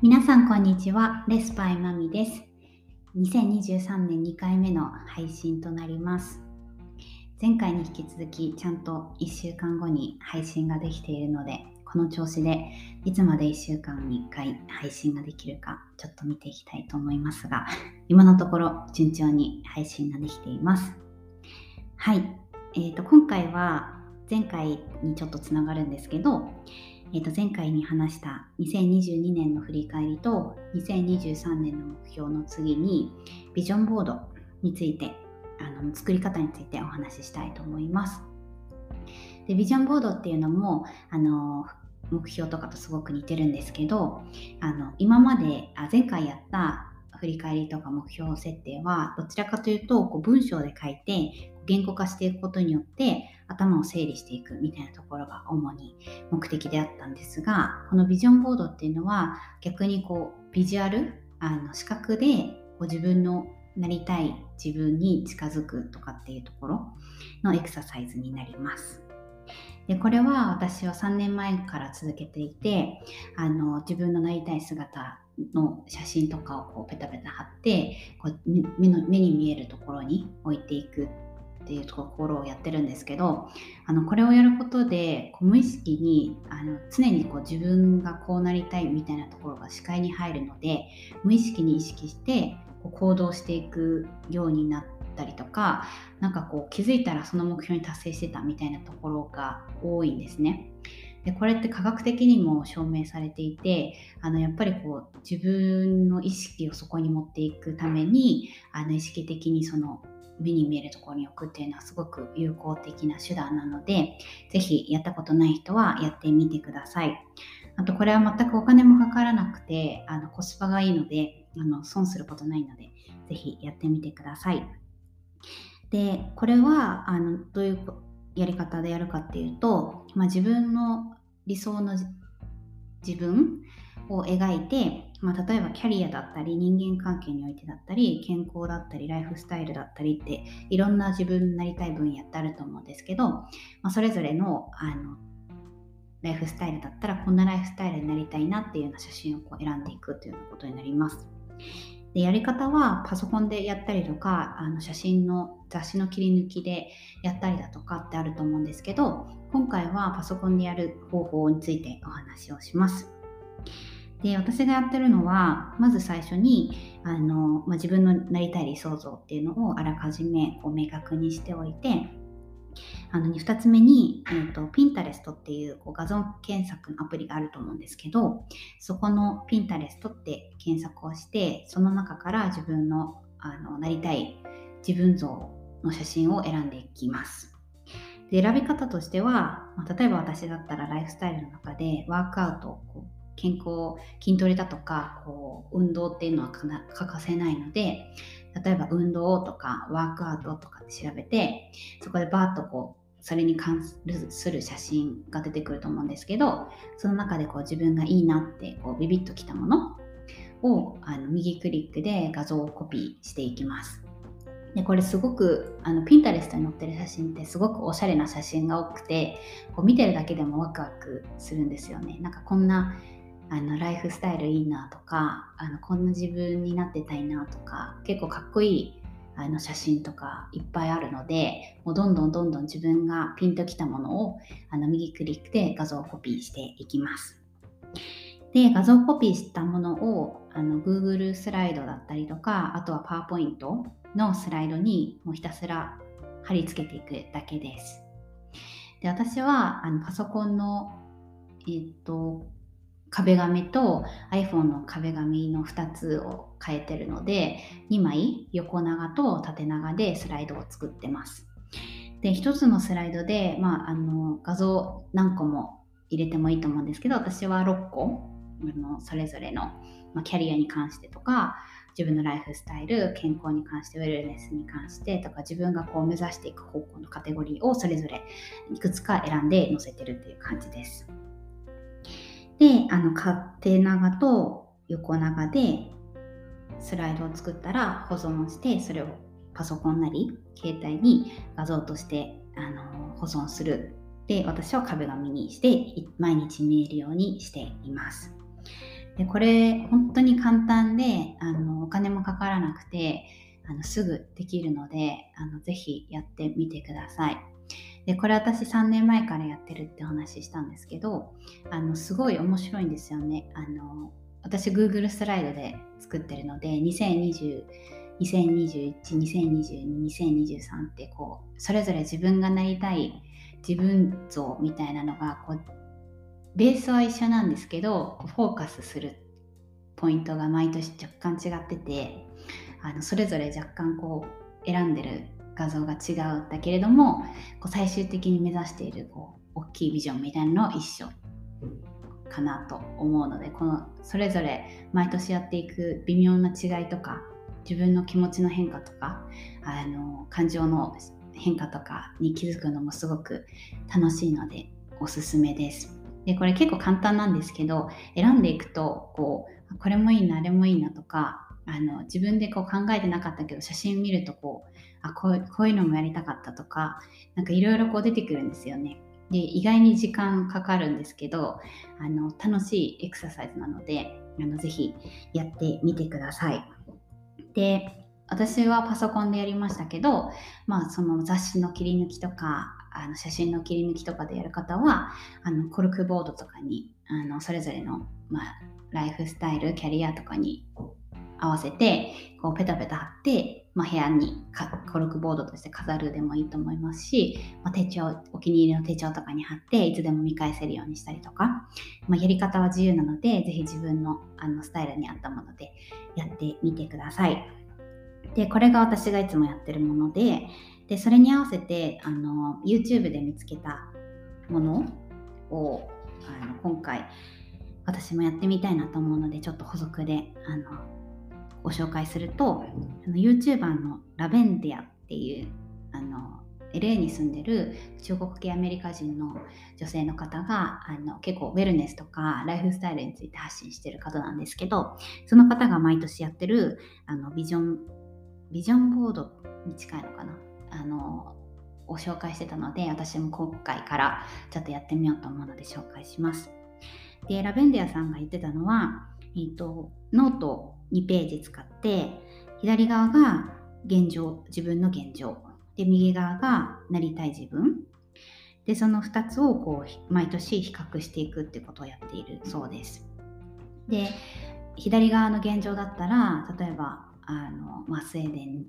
皆さんこんにちは。レスパイマミです。2023年2回目の配信となります。前回に引き続きちゃんと1週間後に配信ができているのでこの調子でいつまで1週間に1回配信ができるかちょっと見ていきたいと思いますが今のところ順調に配信ができています。はい、えーと、今回は前回にちょっとつながるんですけどえー、と前回に話した2022年の振り返りと2023年の目標の次にビジョンボードについてあの作り方についてお話ししたいと思います。でビジョンボードっていうのもあの目標とかとすごく似てるんですけどあの今まであ前回やった振り返りとか目標設定はどちらかというとこう文章で書いて言語化していくことによって頭を整理していくみたいなところが主に目的であったんですがこのビジョンボードっていうのは逆にこうビジュアルあの視覚でこう自分のなりたい自分に近づくとかっていうところのエクササイズになります。でこれは私は3年前から続けていてあの自分のなりたい姿の写真とかをこうペタペタ貼ってこう目の目に見えるところに置いていくっていうところをやってるんですけどあのこれをやることでこう無意識にあの常にこう自分がこうなりたいみたいなところが視界に入るので無意識に意識してこう行動していくようになってたりとか何かこう気づいたらその目標に達成してたみたいなところが多いんですね。でこれって科学的にも証明されていてあのやっぱりこう自分の意識をそこに持っていくためにあの意識的にその目に見えるところに置くっていうのはすごく有効的な手段なので、ぜひやったことない人はやってみてください。あとこれは全くお金もかからなくて、あのコスパがいいので、あの損することないので、ぜひやってみてください。で、これはあのどういうやり方でやるかっていうと、まあ、自分の理想の自分を描いて、まあ、例えばキャリアだったり人間関係においてだったり健康だったりライフスタイルだったりっていろんな自分になりたい分野ってあると思うんですけど、まあ、それぞれのあのライフスタイルだったらこんなライフスタイルになりたいなっていうような写真をこう選んでいくというようなことになります。でやり方はパソコンでやったりとかあの写真の雑誌の切り抜きでやったりだとかってあると思うんですけど今回はパソコンでやる方法についてお話をします。で私がやってるのはまず最初にあの、まあ、自分のなりたい理想像っていうのをあらかじめこう明確にしておいてあの2つ目に、えーと、Pinterest っていうこう画像検索のアプリがあると思うんですけどそこの Pinterest って検索をしてその中から自分のあのなりたい自分像の写真を選んでいきます。で選び方としては、まあ、例えば私だったらライフスタイルの中でワークアウトこう健康筋トレだとかこう運動っていうのは欠かせないので例えば運動とかワークアウトとかで調べてそこでバーッとこうそれに関する写真が出てくると思うんですけどその中でこう自分がいいなってこうビビッときたものをあの右クリックで画像をコピーしていきます。でこれすごくあのピンタレストに載ってる写真ってすごくおしゃれな写真が多くてこう見てるだけでもワクワクするんですよね。なんかこんなあのライフスタイルいいなとかあのこんな自分になってたいなとか結構かっこいいあの写真とかいっぱいあるのでもうどんどんどんどん自分がピンときたものをあの右クリックで画像をコピーしていきます。で画像コピーしたものをあの Google スライドだったりとかあとは PowerPoint のスライドにもうひたすら貼り付けていくだけです。で私はあのパソコンの、えっと壁紙と iPhone の壁紙の2つを変えてるので2枚横長と縦長でスライドを作ってます。で1つのスライドで、まあ、あの画像何個も入れてもいいと思うんですけど私は6個あのそれぞれの、まあ、キャリアに関してとか自分のライフスタイル健康に関してウェルネスに関してとか自分がこう目指していく方向のカテゴリーをそれぞれいくつか選んで載せてるっていう感じです。あの、縦長と横長でスライドを作ったら保存して、それをパソコンなり携帯に画像としてあの保存する。で、私は壁紙にして毎日見えるようにしています。でこれ本当に簡単であのお金もかからなくてあのすぐできるのであのぜひやってみてください。でこれ私3年前からやってるってお話したんですけどあのすごい面白いんですよね。あの私 Google スライドで作ってるので2020 2021、2022、2023ってこうそれぞれ自分がなりたい自分像みたいなのがこうベースは一緒なんですけどフォーカスするポイントが毎年若干違っててあのそれぞれ若干こう選んでる画像が違うんだけれどもこう最終的に目指しているこう大きいビジョンみたいなの一緒かなと思うのでこのそれぞれ毎年やっていく微妙な違いとか自分の気持ちの変化とかあの感情の変化とかに気づくのもすごく楽しいのでおすすめです。でこれ結構簡単なんですけど選んでいくとこうこれもいいなあれもいいなとかあの自分でこう考えてなかったけど写真見るとこうあこうこういうのもやりたかったとか何かいろいろ出てくるんですよね。で意外に時間かかるんですけどあの楽しいエクササイズなのであのぜひやってみてください。で私はパソコンでやりましたけど、まあ、その雑誌の切り抜きとかあの写真の切り抜きとかでやる方はあのコルクボードとかにあのそれぞれの、まあ、ライフスタイルキャリアとかに合わせてこうペタペタ貼って、まあ、部屋にコルクボードとして飾るでもいいと思いますし、まあ、手帳お気に入りの手帳とかに貼っていつでも見返せるようにしたりとか、まあ、やり方は自由なのでぜひ自分のあのスタイルに合ったものでやってみてください。でこれが私がいつもやってるものででそれに合わせてあの YouTube で見つけたものをあの今回私もやってみたいなと思うのでちょっと補足であのご紹介するとあの YouTuber のラベンディアっていうあの LA に住んでる中国系アメリカ人の女性の方があの結構ウェルネスとかライフスタイルについて発信してる方なんですけどその方が毎年やってるあのビジョンビジョンボードに近いのかな？あのを紹介してたので私も今回からちょっとやってみようと思うので紹介します。でラベンディアさんが言ってたのは、えーと、ノート2ページ使って左側が現状自分の現状で右側がなりたい自分でその2つをこう毎年比較していくってことをやっているそうです。で左側の現状だったら例えばあの、まあ、スウェーデン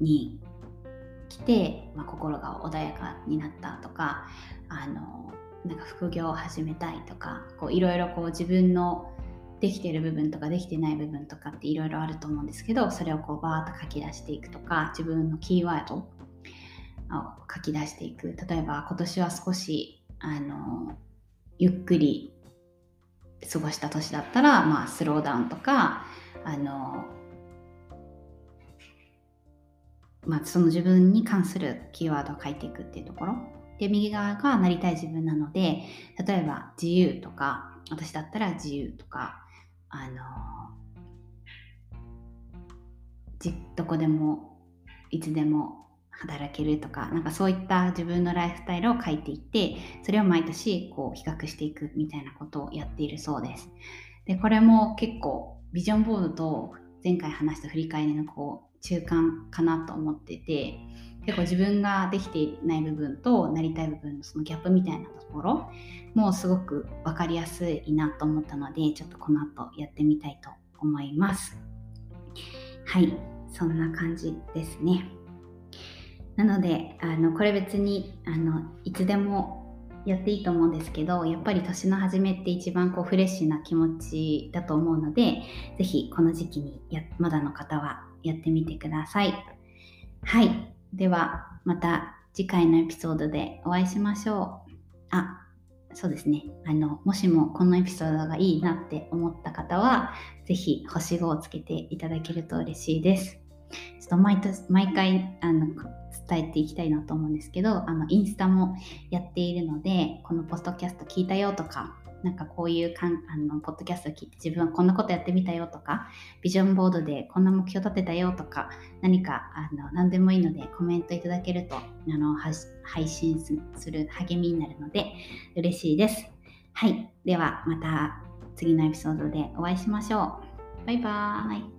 に来て、まあ、心が穏やかになったとかあのなんか副業を始めたいとかいろいろ自分のできてる部分とかできてない部分とかっていろいろあると思うんですけどそれをこうバーッと書き出していくとか自分のキーワードを書き出していく。例えば今年は少しあのゆっくり過ごした年だったら、まあ、スローダウンとかあのまあ、その自分に関するキーワードを書いていくっていうところ。で右側がなりたい自分なので例えば自由とか私だったら自由とかあのどこでもいつでも働けるとかなんかそういった自分のライフスタイルを書いていってそれを毎年こう比較していくみたいなことをやっているそうです。でこれも結構ビジョンボードと前回話した振り返りのこう中間かなと思ってて結構自分ができていない部分となりたい部分のそのギャップみたいなところもすごく分かりやすいなと思ったのでちょっとこの後やってみたいと思いますはいそんな感じですねなのであのこれ別にあのいつでもやっていいと思うんですけどやっぱり年の初めって一番こうフレッシュな気持ちだと思うので是非この時期にやまだの方はやってみてください。はい。では、また次回のエピソードでお会いしましょう。あ、そうですね。あの、もしもこのエピソードがいいなって思った方は、ぜひ星5をつけていただけると嬉しいです。ちょっと毎年毎回あの伝えていきたいなと思うんですけど、あのインスタもやっているので、このポストキャスト聞いたよとか、なんかこういうかんあのポッドキャストを聞いて自分はこんなことやってみたよとかビジョンボードでこんな目標立てたよとか何かあの何でもいいのでコメントいただけるとあの配信する励みになるので嬉しいです。はい。ではまた次のエピソードでお会いしましょう。バイバーイ。